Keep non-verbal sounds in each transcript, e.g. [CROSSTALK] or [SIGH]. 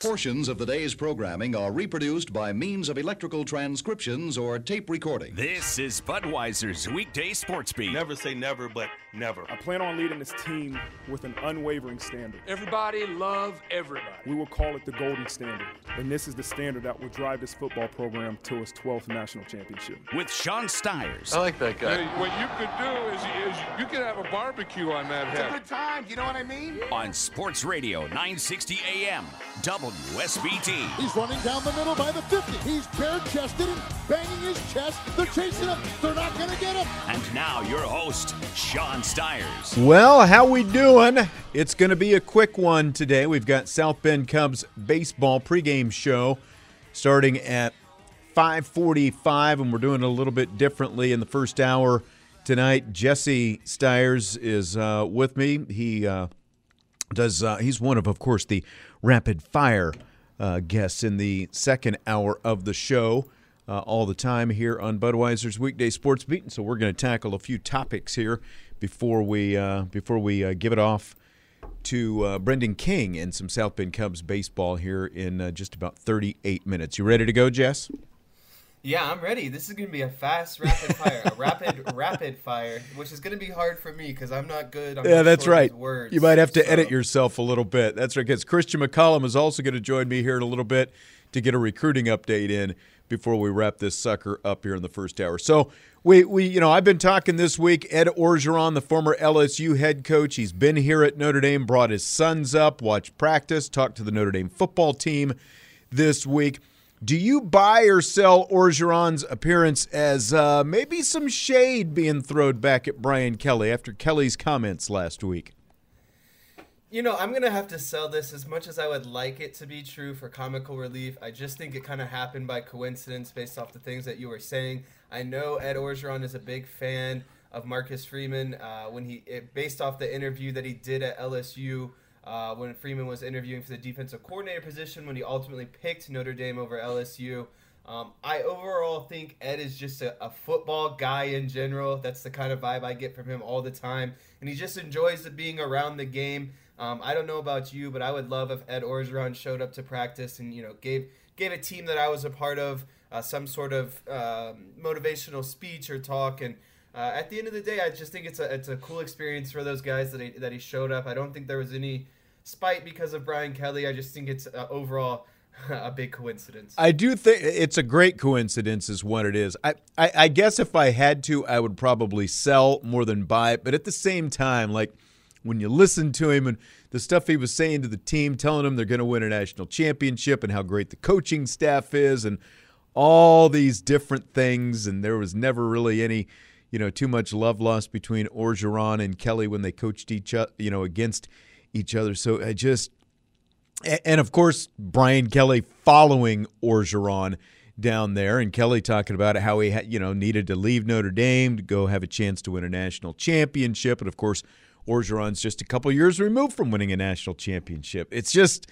Portions of the day's programming are reproduced by means of electrical transcriptions or tape recording. This is Budweiser's weekday sports beat. Never say never, but never. I plan on leading this team with an unwavering standard. Everybody love everybody. We will call it the golden standard. And this is the standard that will drive this football program to its 12th national championship. With Sean Stires. I like that guy. Hey, what you could do is, is you could have a barbecue on that head. Good time, you know what I mean? On Sports Radio 960 AM, WSBT. He's running down the middle by the 50. He's bare-chested and banging his chest. They're chasing him. They're not going to get him. And now your host, Sean Stires. Well, how we doing? It's going to be a quick one today. We've got South Bend Cubs baseball pregame show starting at 5:45 and we're doing it a little bit differently in the first hour tonight. Jesse Stires is uh, with me. He uh, does uh, he's one of of course the rapid fire uh, guests in the second hour of the show uh, all the time here on Budweiser's weekday sports beat. And so we're going to tackle a few topics here before we uh, before we uh, give it off to uh, Brendan King and some South Bend Cubs baseball here in uh, just about 38 minutes. You ready to go, Jess? Yeah, I'm ready. This is going to be a fast, rapid fire, a rapid, [LAUGHS] rapid fire, which is going to be hard for me because I'm not good. I'm yeah, not that's right. Words, you might have to so- edit yourself a little bit. That's right, because Christian McCollum is also going to join me here in a little bit to get a recruiting update in before we wrap this sucker up here in the first hour. So we, we you know, I've been talking this week. Ed Orgeron, the former LSU head coach, he's been here at Notre Dame, brought his sons up, watched practice, talked to the Notre Dame football team this week. Do you buy or sell Orgeron's appearance as uh, maybe some shade being thrown back at Brian Kelly after Kelly's comments last week? You know, I'm gonna have to sell this as much as I would like it to be true for comical relief. I just think it kind of happened by coincidence based off the things that you were saying. I know Ed Orgeron is a big fan of Marcus Freeman. Uh, when he, it, based off the interview that he did at LSU, uh, when Freeman was interviewing for the defensive coordinator position, when he ultimately picked Notre Dame over LSU. Um, I overall think Ed is just a, a football guy in general. That's the kind of vibe I get from him all the time, and he just enjoys being around the game. Um, I don't know about you, but I would love if Ed Orgeron showed up to practice and you know gave gave a team that I was a part of uh, some sort of um, motivational speech or talk. And uh, at the end of the day, I just think it's a it's a cool experience for those guys that he, that he showed up. I don't think there was any spite because of Brian Kelly. I just think it's uh, overall [LAUGHS] a big coincidence. I do think it's a great coincidence, is what it is. I, I, I guess if I had to, I would probably sell more than buy. But at the same time, like when you listen to him and the stuff he was saying to the team, telling them they're going to win a national championship and how great the coaching staff is, and all these different things, and there was never really any, you know, too much love lost between Orgeron and Kelly when they coached each other, you know, against each other. So I just and of course Brian Kelly following Orgeron down there, and Kelly talking about how he you know needed to leave Notre Dame to go have a chance to win a national championship, and of course Orgeron's just a couple years removed from winning a national championship. It's just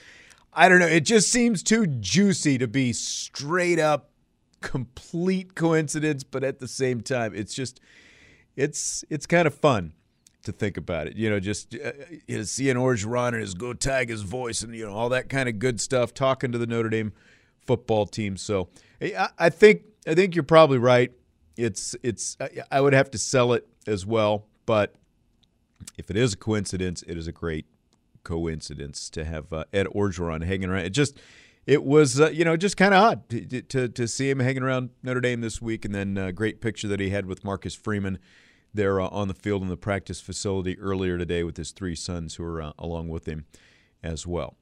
I don't know, it just seems too juicy to be straight up complete coincidence, but at the same time, it's just it's it's kind of fun to think about it. You know, just uh, you know, seeing Orgeron and his "Go Tigers" voice, and you know all that kind of good stuff. Talking to the Notre Dame football team. So I, I think I think you're probably right. It's it's I would have to sell it as well, but if it is a coincidence, it is a great coincidence to have uh, Ed Orgeron hanging around. It just it was uh, you know just kind of odd to, to, to see him hanging around Notre Dame this week, and then a great picture that he had with Marcus Freeman there uh, on the field in the practice facility earlier today with his three sons who are uh, along with him as well.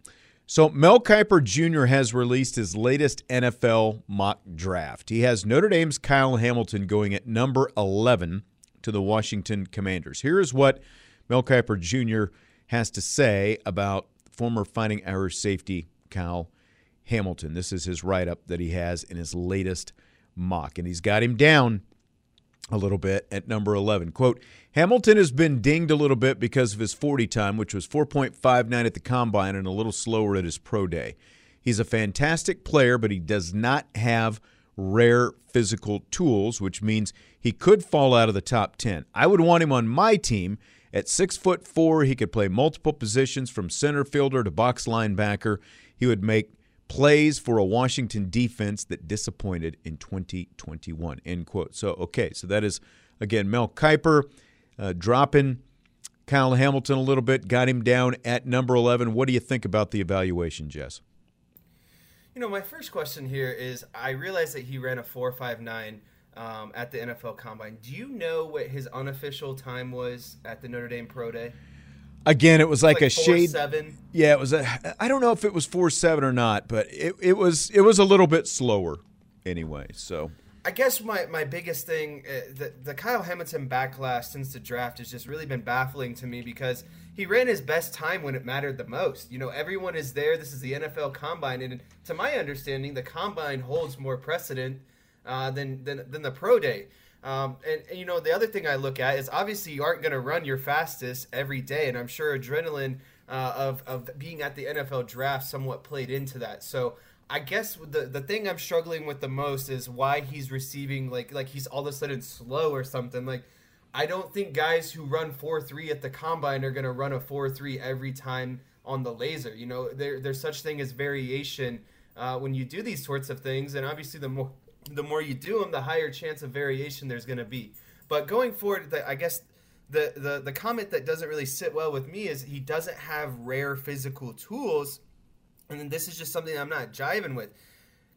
So Mel Kiper Jr. has released his latest NFL mock draft. He has Notre Dame's Kyle Hamilton going at number 11 to the Washington Commanders. Here is what Mel Kiper Jr. has to say about former Fighting Irish safety Kyle Hamilton. This is his write up that he has in his latest mock, and he's got him down a little bit at number 11. Quote Hamilton has been dinged a little bit because of his 40 time, which was 4.59 at the combine and a little slower at his pro day. He's a fantastic player, but he does not have rare physical tools, which means he could fall out of the top 10. I would want him on my team. At six foot four, he could play multiple positions from center fielder to box linebacker. He would make plays for a Washington defense that disappointed in 2021. End quote. So, okay, so that is, again, Mel Kiper uh, dropping Kyle Hamilton a little bit, got him down at number 11. What do you think about the evaluation, Jess? You know, my first question here is I realize that he ran a 4.59 um, at the NFL Combine. Do you know what his unofficial time was at the Notre Dame Pro Day? Again, it was like, like a shade. Seven. Yeah, it was a. I don't know if it was four seven or not, but it, it was it was a little bit slower, anyway. So I guess my, my biggest thing, uh, the, the Kyle Hamilton backlash since the draft has just really been baffling to me because he ran his best time when it mattered the most. You know, everyone is there. This is the NFL Combine, and to my understanding, the Combine holds more precedent uh, than, than than the Pro Day. Um, and, and, you know, the other thing I look at is obviously you aren't going to run your fastest every day, and I'm sure adrenaline uh, of of being at the NFL draft somewhat played into that. So I guess the the thing I'm struggling with the most is why he's receiving like like he's all of a sudden slow or something. Like I don't think guys who run four three at the combine are going to run a four three every time on the laser. You know, there there's such thing as variation uh, when you do these sorts of things, and obviously the more the more you do them, the higher chance of variation there's going to be. But going forward, the, I guess the, the the comment that doesn't really sit well with me is he doesn't have rare physical tools, and this is just something I'm not jiving with.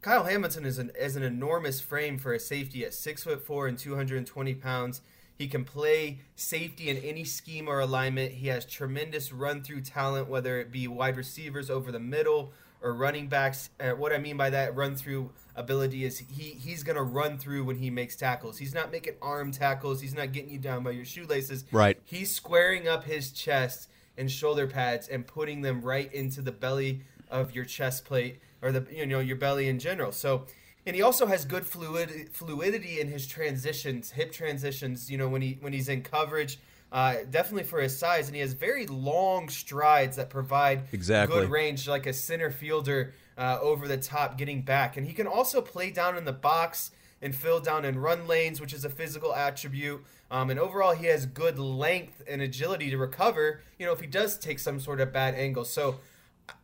Kyle Hamilton is an is an enormous frame for a safety at six foot four and 220 pounds. He can play safety in any scheme or alignment. He has tremendous run through talent, whether it be wide receivers over the middle or running backs. Uh, what I mean by that run through ability is he he's gonna run through when he makes tackles. He's not making arm tackles. He's not getting you down by your shoelaces. Right. He's squaring up his chest and shoulder pads and putting them right into the belly of your chest plate or the you know your belly in general. So. And he also has good fluid fluidity in his transitions, hip transitions. You know when he when he's in coverage, uh, definitely for his size, and he has very long strides that provide exactly. good range, like a center fielder uh, over the top, getting back. And he can also play down in the box and fill down and run lanes, which is a physical attribute. Um, and overall, he has good length and agility to recover. You know, if he does take some sort of bad angle. So,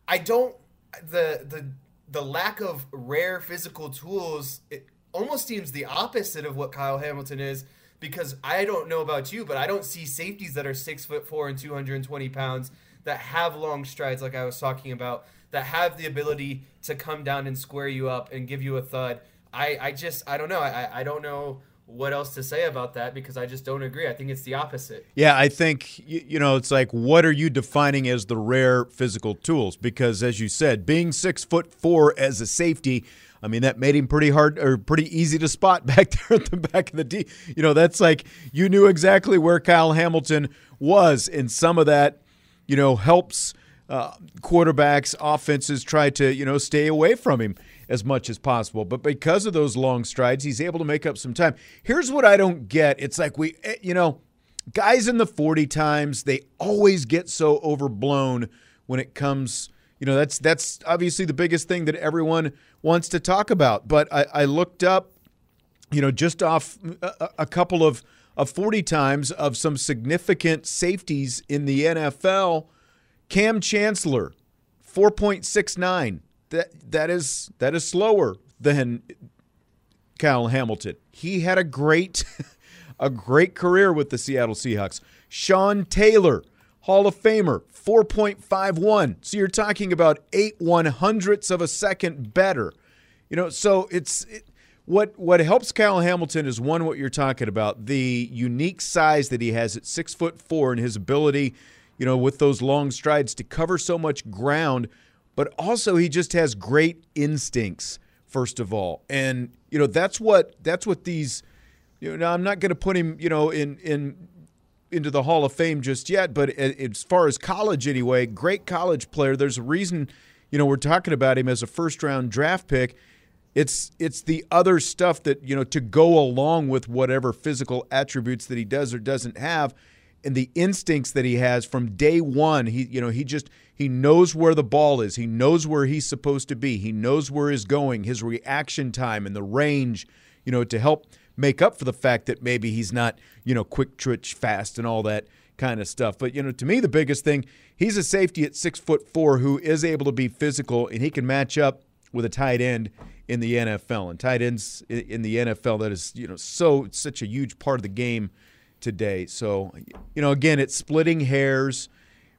I don't the the the lack of rare physical tools. It almost seems the opposite of what Kyle Hamilton is because I don't know about you, but I don't see safeties that are six foot four and 220 pounds that have long strides, like I was talking about, that have the ability to come down and square you up and give you a thud. I, I just, I don't know. I, I don't know what else to say about that because I just don't agree. I think it's the opposite. Yeah, I think, you know, it's like, what are you defining as the rare physical tools? Because as you said, being six foot four as a safety, I mean, that made him pretty hard or pretty easy to spot [LAUGHS] back there at the back of the D. You know, that's like you knew exactly where Kyle Hamilton was, and some of that, you know, helps uh, quarterbacks, offenses try to, you know, stay away from him as much as possible. But because of those long strides, he's able to make up some time. Here's what I don't get it's like we, eh, you know, guys in the 40 times, they always get so overblown when it comes you know that's that's obviously the biggest thing that everyone wants to talk about. But I, I looked up, you know, just off a, a, couple of of forty times of some significant safeties in the NFL. Kam Chancellor, four point six nine. That that is that is slower than Kyle Hamilton. He had a great [LAUGHS] a great career with the Seattle Seahawks. Sean Taylor Hall of Famer, 4.51. So you're talking about eight one hundredths of a second better. You know, so it's it, what what helps Kyle Hamilton is one what you're talking about the unique size that he has at six foot four and his ability, you know, with those long strides to cover so much ground, but also he just has great instincts first of all, and you know that's what that's what these. You know, I'm not going to put him, you know, in in into the Hall of Fame just yet, but as far as college anyway, great college player. There's a reason you know, we're talking about him as a first round draft pick. It's it's the other stuff that, you know, to go along with whatever physical attributes that he does or doesn't have and the instincts that he has from day 1. He you know, he just he knows where the ball is. He knows where he's supposed to be. He knows where he's going, his reaction time and the range, you know, to help make up for the fact that maybe he's not, you know, quick twitch fast and all that kind of stuff. But you know, to me, the biggest thing, he's a safety at six foot four who is able to be physical and he can match up with a tight end in the NFL. And tight ends in the NFL that is you know so such a huge part of the game today. So you know, again, it's splitting hairs.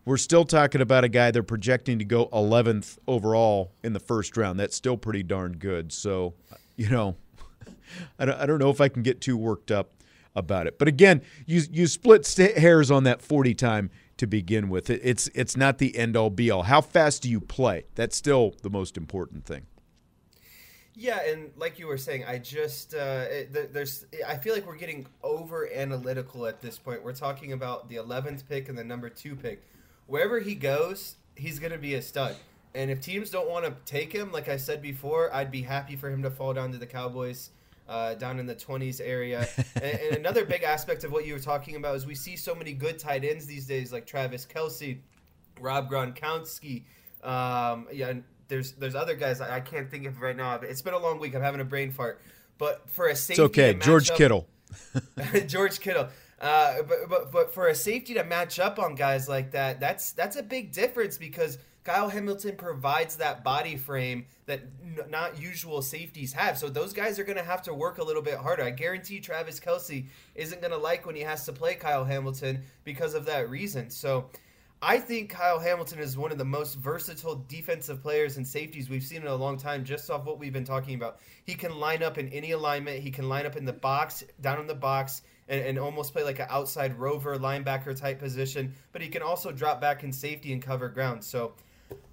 We're still talking about a guy they're projecting to go 11th overall in the first round. That's still pretty darn good. So, you know, [LAUGHS] I don't, know if I can get too worked up about it. But again, you you split hairs on that 40 time to begin with. It's it's not the end all be all. How fast do you play? That's still the most important thing. Yeah, and like you were saying, I just uh, it, there's I feel like we're getting over analytical at this point. We're talking about the 11th pick and the number two pick. Wherever he goes, he's going to be a stud. And if teams don't want to take him, like I said before, I'd be happy for him to fall down to the Cowboys uh, down in the 20s area. [LAUGHS] and, and, another big aspect of what you were talking about is we see so many good tight ends these days, like Travis Kelce, Rob Gronkowski. Um, yeah, there's there's other guys I, I, can't think of right now. It's been a long week. I'm having a brain fart. But for a safety, it's okay. George up, Kittle. [LAUGHS] [LAUGHS] George Kittle. Uh, but, but but for a safety to match up on guys like that, that's that's a big difference because Kyle Hamilton provides that body frame that n- not usual safeties have. So those guys are going to have to work a little bit harder. I guarantee Travis Kelce isn't going to like when he has to play Kyle Hamilton because of that reason. So I think Kyle Hamilton is one of the most versatile defensive players and safeties we've seen in a long time, just off what we've been talking about. He can line up in any alignment, he can line up in the box, down in the box. And, and almost play like an outside rover linebacker type position, but he can also drop back in safety and cover ground. So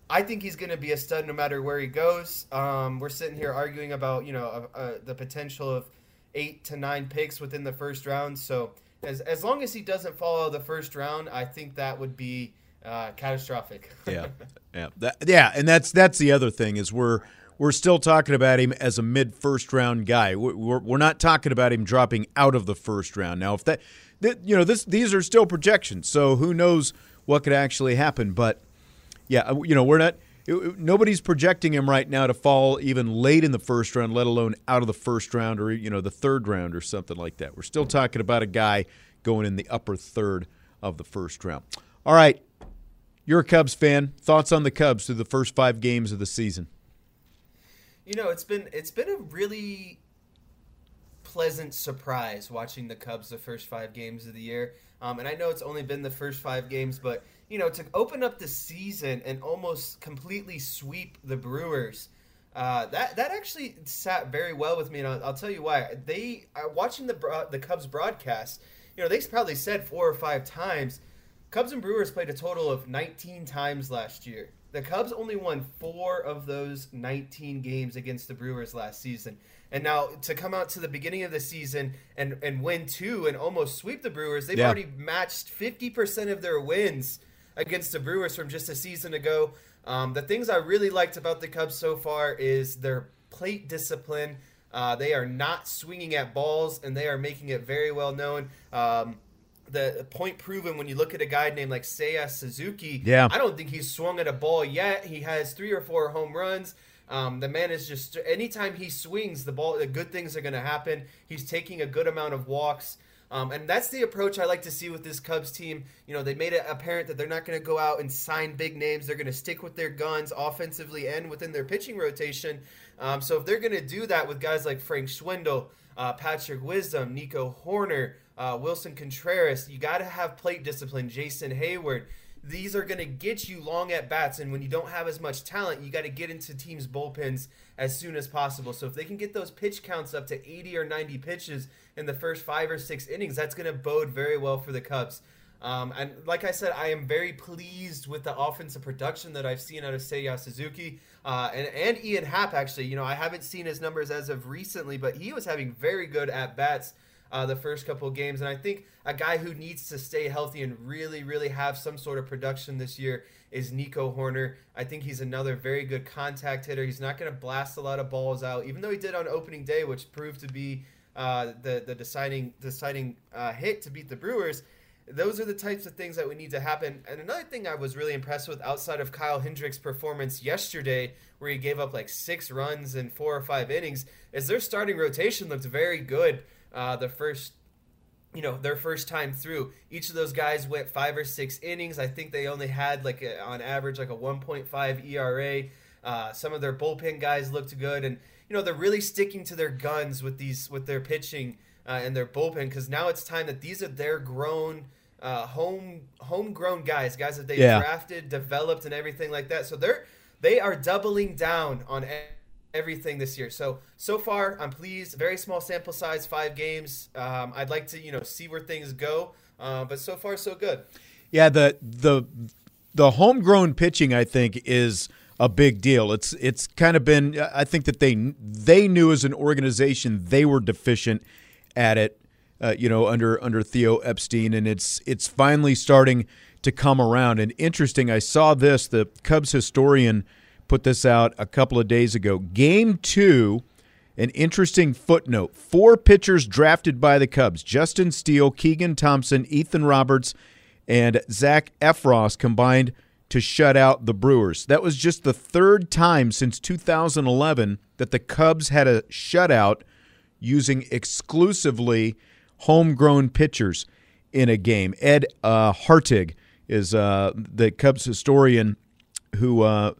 I think he's going to be a stud no matter where he goes. Um, we're sitting here arguing about you know uh, uh, the potential of eight to nine picks within the first round. So as as long as he doesn't follow the first round, I think that would be uh, catastrophic. [LAUGHS] yeah, yeah, that, yeah, and that's that's the other thing is we're we're still talking about him as a mid first round guy. We're, we're not talking about him dropping out of the first round. Now, if that, that you know, this these are still projections, so who knows what could actually happen, but yeah, uh, you know, we're not. Nobody's projecting him right now to fall even late in the first round, let alone out of the first round or you know the third round or something like that. We're still talking about a guy going in the upper third of the first round. All right, you're a Cubs fan. Thoughts on the Cubs through the first five games of the season? You know, it's been it's been a really pleasant surprise watching the Cubs the first five games of the year. Um, and I know it's only been the first five games, but you know, to open up the season and almost completely sweep the Brewers, uh, that that actually sat very well with me, and I'll, I'll tell you why. They uh, watching the the Cubs broadcast, you know, they probably said four or five times. Cubs and Brewers played a total of 19 times last year. The Cubs only won four of those 19 games against the Brewers last season. And now to come out to the beginning of the season and, and win two and almost sweep the Brewers, they've yeah. already matched 50% of their wins against the Brewers from just a season ago. Um, the things I really liked about the Cubs so far is their plate discipline. Uh, they are not swinging at balls, and they are making it very well known. Um, the point proven when you look at a guy named like Seiya Suzuki. Yeah. I don't think he's swung at a ball yet. He has three or four home runs. Um, the man is just anytime he swings the ball, the good things are going to happen. He's taking a good amount of walks. Um, and that's the approach I like to see with this Cubs team. You know, they made it apparent that they're not going to go out and sign big names. They're going to stick with their guns offensively and within their pitching rotation. Um, so if they're going to do that with guys like Frank Schwindel, uh, Patrick Wisdom, Nico Hoerner, uh, Willson Contreras, you got to have plate discipline. Jason Heyward. These are going to get you long at bats, and when you don't have as much talent, you got to get into teams' bullpens as soon as possible. So if they can get those pitch counts up to 80 or 90 pitches, in the first five or six innings, that's going to bode very well for the Cubs. Um, and like I said, I am very pleased with the offensive production that I've seen out of Seiya Suzuki uh, and, and Ian Happ. Actually, you know, I haven't seen his numbers as of recently, but he was having very good at bats uh, the first couple of games. And I think a guy who needs to stay healthy and really, really have some sort of production this year is Nico Hoerner. I think he's another very good contact hitter. He's not going to blast a lot of balls out, even though he did on opening day, which proved to be uh, the the deciding deciding uh, hit to beat the Brewers. Those are the types of things that we need to happen. And another thing I was really impressed with outside of Kyle Hendricks' performance yesterday, where he gave up like six runs in four or five innings, is their starting rotation looked very good. Uh, the first you know their first time through each of those guys went five or six innings. I think they only had like a, on average like a 1.5 era uh, some of their bullpen guys looked good. And you know they're really sticking to their guns with these with their pitching uh, and their bullpen because now it's time that these are their grown uh, home homegrown guys guys that they Yeah. drafted developed and everything like that. So they're they are doubling down on everything this year. So so far, I'm pleased. Very small sample size, five games. Um, I'd like to you know see where things go, uh, but so far so good. Yeah, the the the homegrown pitching I think is a big deal. It's it's kind of been I think that they they knew as an organization they were deficient at it, uh, you know, under under Theo Epstein, and it's it's finally starting to come around. And interesting, I saw this. The Cubs historian put this out a couple of days ago. Game two. An interesting footnote. Four pitchers drafted by the Cubs Justin Steele, Keegan Thompson, Ethan Roberts, and Zach Effross combined to shut out the Brewers. That was just the third time since 2011 that the Cubs had a shutout using exclusively homegrown pitchers in a game. Ed uh, Hartig is uh, the Cubs historian who uh,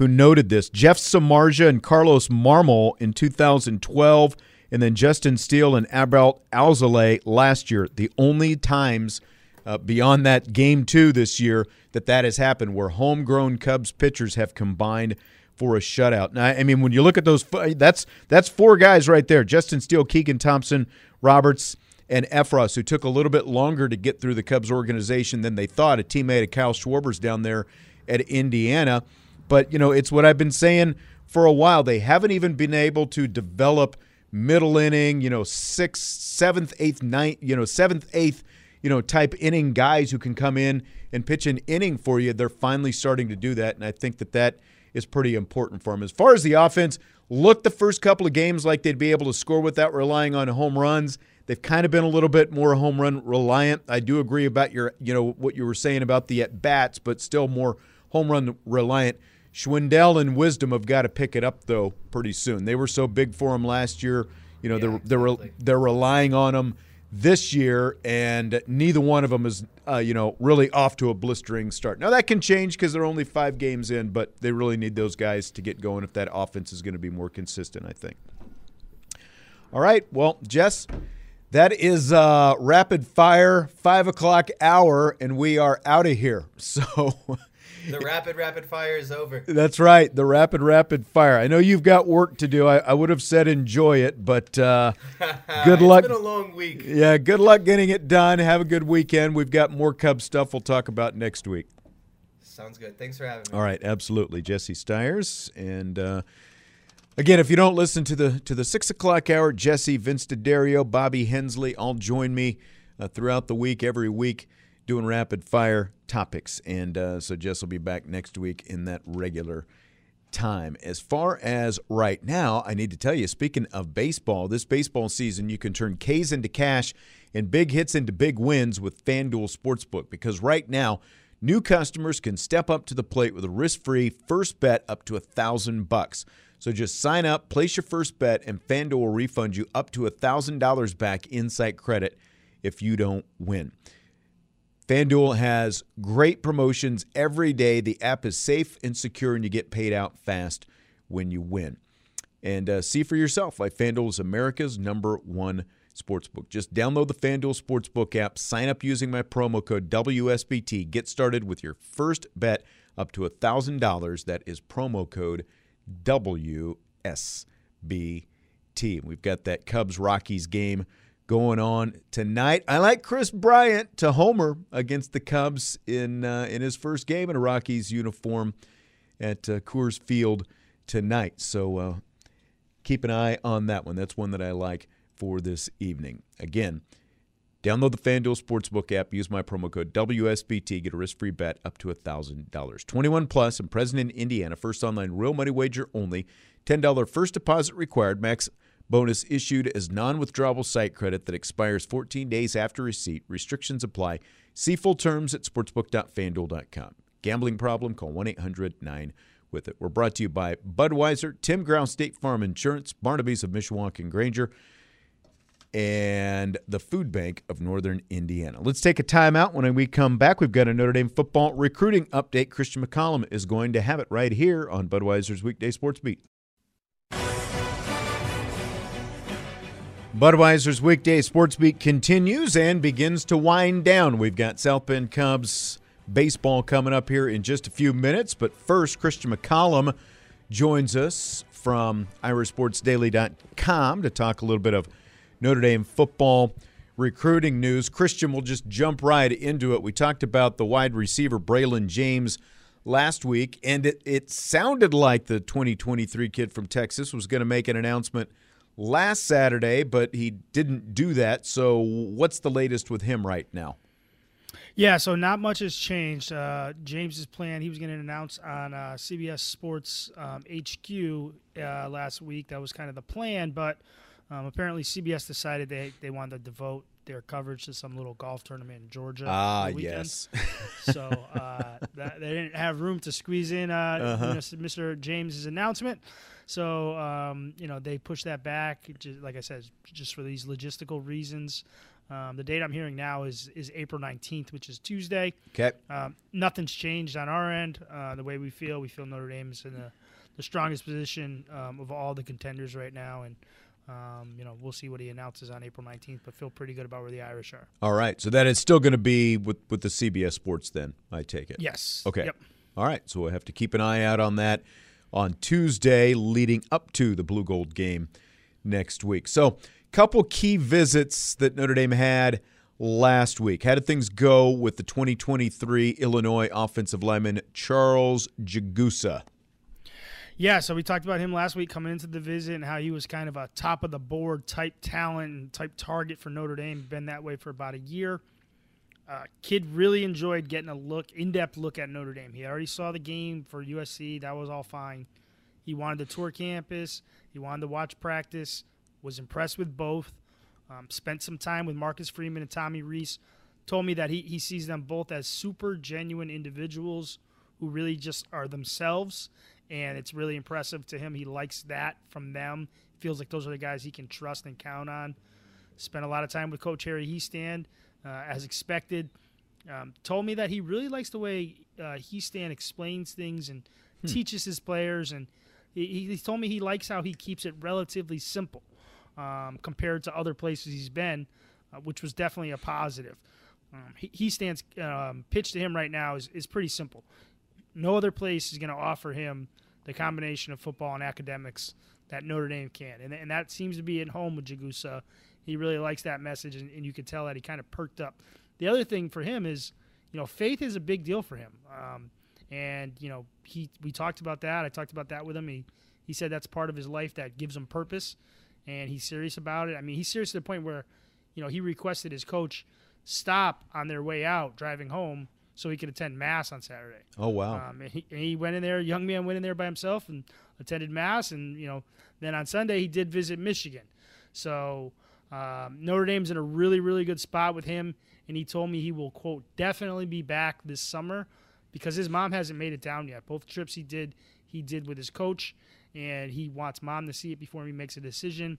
who noted this. Jeff Samardzija and Carlos Marmol in 2012, and then Justin Steele and Adbert Alzolay last year. The only times uh, beyond that game two this year that that has happened, where homegrown Cubs pitchers have combined for a shutout. Now, I mean, when you look at those, that's that's four guys right there: Justin Steele, Keegan Thompson, Roberts, and Effross, who took a little bit longer to get through the Cubs organization than they thought. A teammate of Kyle Schwarber's down there at Indiana. But, you know, it's what I've been saying for a while. They haven't even been able to develop middle inning, you know, sixth, seventh, eighth, ninth, you know, seventh, eighth, you know, type inning guys who can come in and pitch an inning for you. They're finally starting to do that. And I think that that is pretty important for them. As far as the offense, looked the first couple of games like they'd be able to score without relying on home runs. They've kind of been a little bit more home run reliant. I do agree about your, you know, what you were saying about the at bats, but still more home run reliant. Schwindel and Wisdom have got to pick it up though pretty soon. They were so big for them last year. You know, they're they're exactly. they're relying on them this year, and neither one of them is, uh, you know, really off to a blistering start. Now that can change because they're only five games in, but they really need those guys to get going if that offense is going to be more consistent. I think. All right, well, Jess, that is uh, rapid fire five o'clock hour, and we are out of here. [LAUGHS] So. The [LAUGHS] rapid rapid fire is over. That's right, the rapid, rapid fire. I know you've got work to do. I, I would have said enjoy it, but uh, [LAUGHS] good luck. It's been a long week. Yeah, good luck getting it done. Have a good weekend. We've got more Cub stuff we'll talk about next week. Sounds good. Thanks for having me. All right, absolutely, Jesse Stires, and uh, again, if you don't listen to the to the six o'clock hour, Jesse, Vince D'Addario, Bobby Hensley, all join me uh, throughout the week, every week, doing rapid fire topics, and uh, so Jess will be back next week in that regular time. As far as right now, I need to tell you, speaking of baseball, this baseball season, you can turn K's into cash and big hits into big wins with FanDuel Sportsbook because right now, new customers can step up to the plate with a risk-free first bet up to a thousand bucks. So just sign up, place your first bet, and FanDuel will refund you up to a thousand dollars back in site credit if you don't win. FanDuel has great promotions every day. The app is safe and secure, and you get paid out fast when you win. And uh, see for yourself why FanDuel is America's number one sportsbook. Just download the FanDuel Sportsbook app, sign up using my promo code WSBT, get started with your first bet up to $1,000. That is promo code WSBT. We've got that Cubs Rockies game going on tonight. I like Kris Bryant to homer against the Cubs in uh, in his first game in a Rockies uniform at uh, Coors Field tonight. So uh, keep an eye on that one. That's one that I like for this evening. Again, download the FanDuel Sportsbook app, use my promo code WSBT, get a risk free bet up to $1,000. 21 plus and present in Indiana. First online real money wager only. $10 first deposit required. Max bonus issued as non withdrawable site credit that expires 14 days after receipt. Restrictions apply. See full terms at sportsbook.fanduel.com. Gambling problem? Call 1 800 9 with it. We're brought to you by Budweiser, Tim Ground State Farm Insurance, Barnaby's of Mishawaka and Granger, and the Food Bank of Northern Indiana. Let's take a timeout. When we come back, we've got a Notre Dame football recruiting update. Christian McCollum is going to have it right here on Budweiser's Weekday Sports Beat. Budweiser's weekday sports beat continues and begins to wind down. We've got South Bend Cubs baseball coming up here in just a few minutes, but first, Christian McCollum joins us from IrishSportsDaily.com to talk a little bit of Notre Dame football recruiting news. Christian, we'll just jump right into it. We talked about the wide receiver Braylon James last week, and it, it sounded like the 2023 kid from Texas was going to make an announcement last Saturday, but he didn't do that. So, what's the latest with him right now? Yeah, so not much has changed. Uh, James's plan, he was going to announce on uh, CBS Sports um, HQ uh, last week. That was kind of the plan, but um, apparently CBS decided they, they wanted to devote their coverage to some little golf tournament in Georgia. Ah, yes. [LAUGHS] so uh, that, they didn't have room to squeeze in uh, uh-huh. you know, Mr. James's announcement. So um, you know they pushed that back, just, like I said, just for these logistical reasons. Um, the date I'm hearing now is is April 19th, which is Tuesday. Okay. Um, nothing's changed on our end. Uh, the way we feel, we feel Notre Dame is in the, the strongest position um, of all the contenders right now, and um, you know we'll see what he announces on April 19th. But feel pretty good about where the Irish are. All right. So that is still going to be with with the CBS Sports. Then I take it. Yes. Okay. Yep. All right. So we'll have to keep an eye out on that on Tuesday leading up to the Blue Gold game next week. So, couple key visits that Notre Dame had last week. How did things go with the 2023 Illinois offensive lineman Charles Jagusah? Yeah, so we talked about him last week coming into the visit and how he was kind of a top of the board type talent and type target for Notre Dame. Been that way for about a year. Uh, kid really enjoyed getting a look, in-depth look at Notre Dame. He already saw the game for USC. That was all fine. He wanted to tour campus. He wanted to watch practice. Was impressed with both. Um, spent some time with Marcus Freeman and Tommy Rees. Told me that he, he sees them both as super genuine individuals who really just are themselves. And it's really impressive to him. He likes that from them. Feels like those are the guys he can trust and count on. Spent a lot of time with Coach Harry Hiestand uh, as expected. Um, told me that he really likes the way uh, Hiestand explains things and hmm. teaches his players, and he, he, told me he likes how he keeps it relatively simple um, compared to other places he's been, uh, which was definitely a positive. Um, Hiestand's um, pitch to him right now is, is pretty simple. No other place is going to offer him the combination of football and academics that Notre Dame can, and, and that seems to be at home with Jagusah he really likes that message, and, and you could tell that he kind of perked up. The other thing for him is, you know, faith is a big deal for him. Um, and you know, he we talked about that. I talked about that with him. He he said that's part of his life that gives him purpose, and he's serious about it. I mean, he's serious to the point where, you know, he requested his coach stop on their way out driving home so he could attend mass on Saturday. Oh wow! Um, and, he, and he went in there. Young man went in there by himself and attended mass, and you know, then on Sunday he did visit Michigan. So um, Notre Dame's in a really, really good spot with him, and he told me he will, quote, definitely be back this summer because his mom hasn't made it down yet. Both trips he did, he did with his coach, and he wants mom to see it before he makes a decision.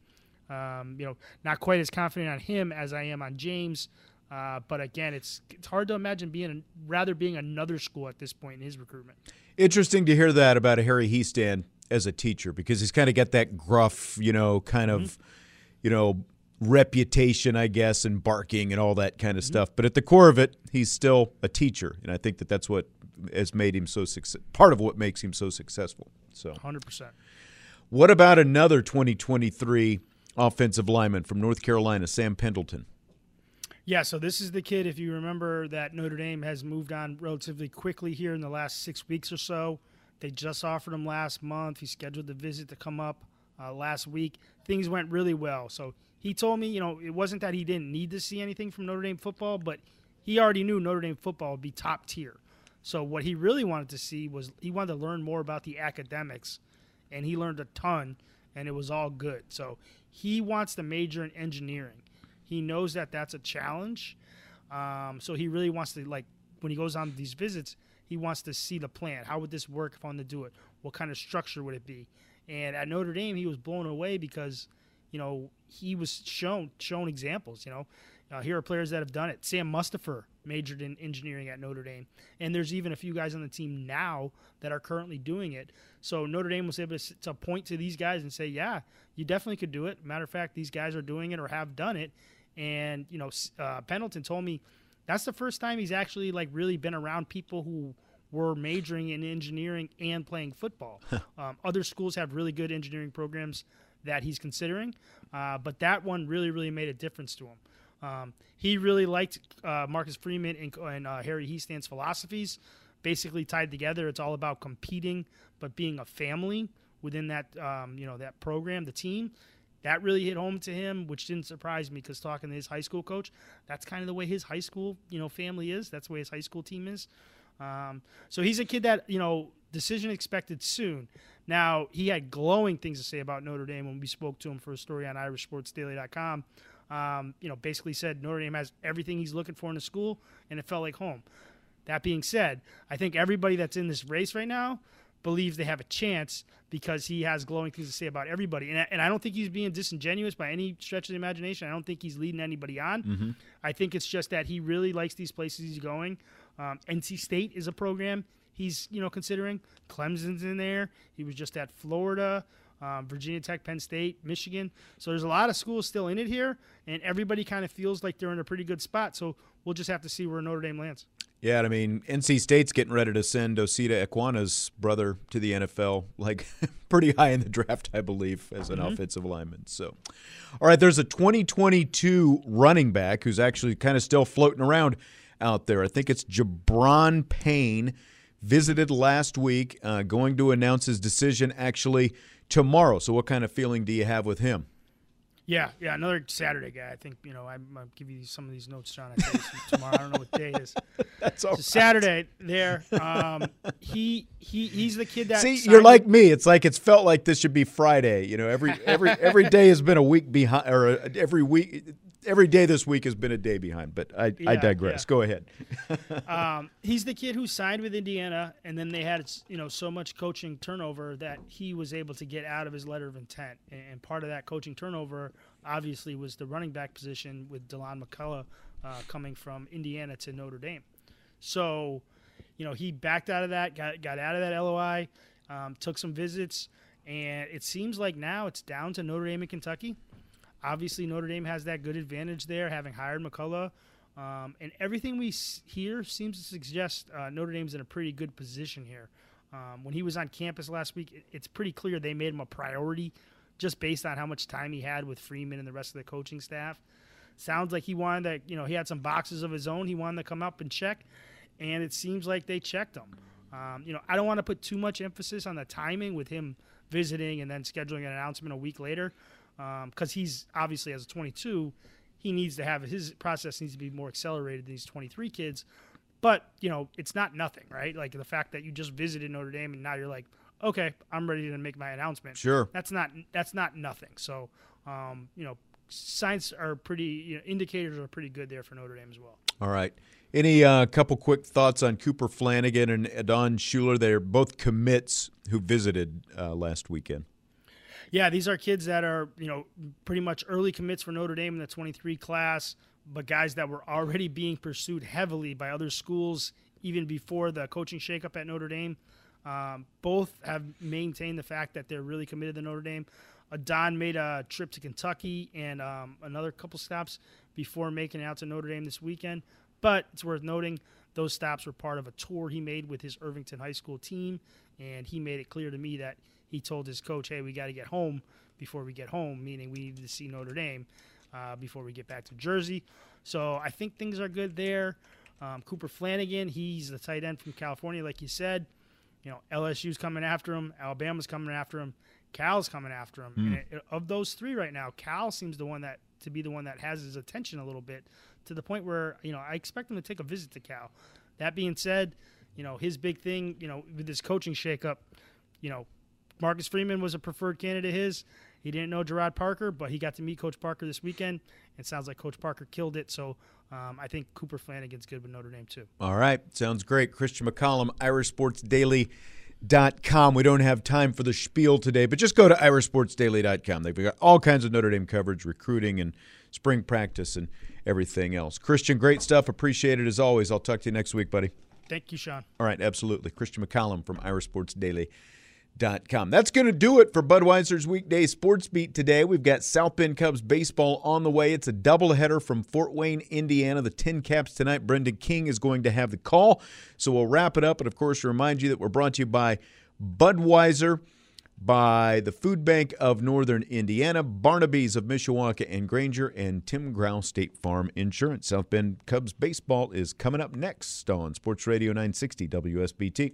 Um, you know, not quite as confident on him as I am on James, uh, but again, it's it's hard to imagine being rather being another school at this point in his recruitment. Interesting to hear that about a Harry Hiestand as a teacher because he's kind of got that gruff, you know, kind of, mm-hmm. you know, reputation, I guess, and barking and all that kind of mm-hmm. stuff. But at the core of it, he's still a teacher, and I think that that's what has made him so success. Part of what makes him so successful. So, hundred percent. What about another 2023 offensive lineman from North Carolina, Sam Pendleton? Yeah, so this is the kid. If you remember that Notre Dame has moved on relatively quickly here in the last six weeks or so. They just offered him last month. He scheduled the visit to come up uh, last week. Things went really well. So he told me, you know, it wasn't that he didn't need to see anything from Notre Dame football, but he already knew Notre Dame football would be top tier. So what he really wanted to see was he wanted to learn more about the academics, and he learned a ton, and it was all good. So he wants to major in engineering. He knows that that's a challenge. Um, so he really wants to like when he goes on these visits, he wants to see the plan. How would this work if I wanted to do it? What kind of structure would it be? And at Notre Dame, he was blown away because, you know, he was shown shown examples. You know, uh, here are players that have done it. Sam Mustipher majored in engineering at Notre Dame, and there's even a few guys on the team now that are currently doing it. So Notre Dame was able to, to point to these guys and say, "Yeah, you definitely could do it." Matter of fact, these guys are doing it or have done it. And you know, uh, Pendleton told me that's the first time he's actually like really been around people who were majoring in engineering and playing football. um, other schools have really good engineering programs that he's considering, uh, but that one really, really made a difference to him. Um, he really liked uh, Marcus Freeman and, and uh, Harry Hiestand's philosophies, basically tied together. It's all about competing, but being a family within that um, you know that program, the team. That really hit home to him, which didn't surprise me because talking to his high school coach, that's kind of the way his high school you know family is. That's the way his high school team is. Um, so he's a kid that you know decision expected soon. Now he had glowing things to say about Notre Dame when we spoke to him for a story on IrishSportsDaily.com. Um, you know, basically said Notre Dame has everything he's looking for in a school, and it felt like home. That being said, I think everybody that's in this race right now believes they have a chance because he has glowing things to say about everybody. And I, and I don't think he's being disingenuous by any stretch of the imagination. I don't think he's leading anybody on. Mm-hmm. I think it's just that he really likes these places he's going. Um, NC State is a program he's you know considering. Clemson's in there. He was just at Florida. Um, Virginia Tech, Penn State, Michigan. So there's a lot of schools still in it here, and everybody kind of feels like they're in a pretty good spot. So we'll just have to see where Notre Dame lands. Yeah, I mean, NC State's getting ready to send Osita Ekwonu's brother to the NFL, [LAUGHS] like pretty high in the draft, I believe, as an Mhm. offensive lineman. So, all right, there's a 2022 running back who's actually kind of still floating around out there. I think it's Gi'Bran Payne. Visited last week, uh, going to announce his decision actually tomorrow. So, what kind of feeling do you have with him? Yeah, yeah, another Saturday guy. I think you know I, give you some of these notes, John. I tell you some tomorrow. I don't know what day it is. [LAUGHS] That's all So Saturday there. Um, he he he's the kid that. See, you're like me. It's like it's felt like this should be Friday. You know, every every every day has been a week behind, or a, every week, every day this week has been a day behind. But I, I digress. yeah. Go ahead. [LAUGHS] um, he's the kid who signed with Indiana, and then they had you know so much coaching turnover that he was able to get out of his letter of intent. And, and part of that coaching turnover, obviously, was the running back position with Deland McCullough uh, coming from Indiana to Notre Dame. So, you know, he backed out of that, got got out of that LOI, um, took some visits, and it seems like now it's down to Notre Dame and Kentucky. Obviously, Notre Dame has that good advantage there, having hired McCullough. Um, and everything we hear seems to suggest uh, Notre Dame's in a pretty good position here. Um, when he was on campus last week, it, it's pretty clear they made him a priority just based on how much time he had with Freeman and the rest of the coaching staff. Sounds like he wanted to, you know, he had some boxes of his own he wanted to come up and check, and it seems like they checked him. Um, you know, I don't want to put too much emphasis on the timing with him visiting and then scheduling an announcement a week later, because he's obviously as a 22, he needs to have his process needs to be more accelerated than these 23 kids. But you know, it's not nothing, right? Like the fact that you just visited Notre Dame and now you're like, okay, I'm ready to make my announcement. Sure. that's not that's not nothing. So, um, you know, signs are pretty, you know, indicators are pretty good there for Notre Dame as well. All right. Any uh, couple quick thoughts on Cooper Flanagan and Adon Shuler? They're both commits who visited uh, last weekend. Yeah, these are kids that are, you know, pretty much early commits for Notre Dame in the 23 class, but guys that were already being pursued heavily by other schools even before the coaching shakeup at Notre Dame. Um, both have maintained the fact that they're really committed to Notre Dame. Adon made a trip to Kentucky and um, another couple stops before making it out to Notre Dame this weekend. But it's worth noting those stops were part of a tour he made with his Irvington High School team, and he made it clear to me that he told his coach, "Hey, we got to get home before we get home," meaning we need to see Notre Dame uh, before we get back to Jersey. So I think things are good there. Um, Cooper Flanagan, he's the tight end from California, like you said. You know, LSU's coming after him, Alabama's coming after him. Cal's coming after him. And it, of those three right now, Cal seems the one that to be the one that has his attention a little bit to the point where you know I expect him to take a visit to Cal. That being said, you know his big thing, you know, with this coaching shakeup, you know, Marcus Freeman was a preferred candidate. His he didn't know Gerard Parker, but he got to meet Coach Parker this weekend. It sounds like Coach Parker killed it. So um, I think Cooper Flanagan's good with Notre Dame too. All right. Sounds great. Christian McCollum, IrishSportsDaily.com. We don't have time for the spiel today, but just go to IrishSportsDaily.com. They've got all kinds of Notre Dame coverage, recruiting, and spring practice, and everything else. Christian, great stuff. Appreciate it as always. I'll talk to you next week, buddy. Thank you, Sean. All right, absolutely. Christian McCollum from IrishSportsDaily.com. That's going to do it for Budweiser's weekday sports beat today. We've got South Bend Cubs baseball on the way. It's a doubleheader from Fort Wayne, Indiana. The TinCaps tonight. Brendan King is going to have the call. So we'll wrap it up. And of course, remind you that we're brought to you by Budweiser by the Food Bank of Northern Indiana, Barnaby's of Mishawaka and Granger, and Tim Grau State Farm Insurance. South Bend Cubs baseball is coming up next on Sports Radio 960 WSBT.